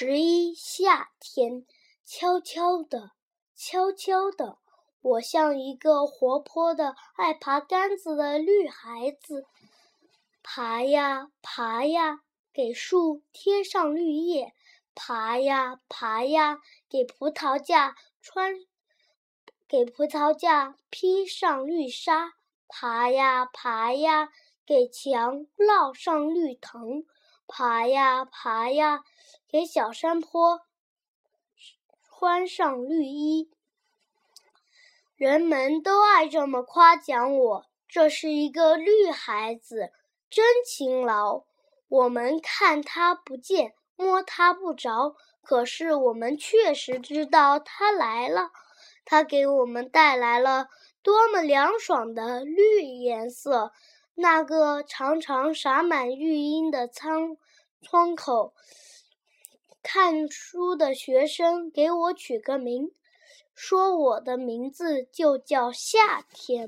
十一夏天，悄悄的，悄悄的，我像一个活泼的、爱爬杆子的绿孩子，爬呀爬呀，给树贴上绿叶；爬呀爬呀，给葡萄架穿，给葡萄架披上绿纱；爬呀爬呀，给墙烙上绿藤。爬呀爬呀，给小山坡穿上绿衣。人们都爱这么夸奖我，这是一个绿孩子，真勤劳。我们看他不见，摸他不着，可是我们确实知道他来了。他给我们带来了多么凉爽的绿颜色！那个常常洒满绿荫的仓窗口，看书的学生给我取个名，说我的名字就叫夏天。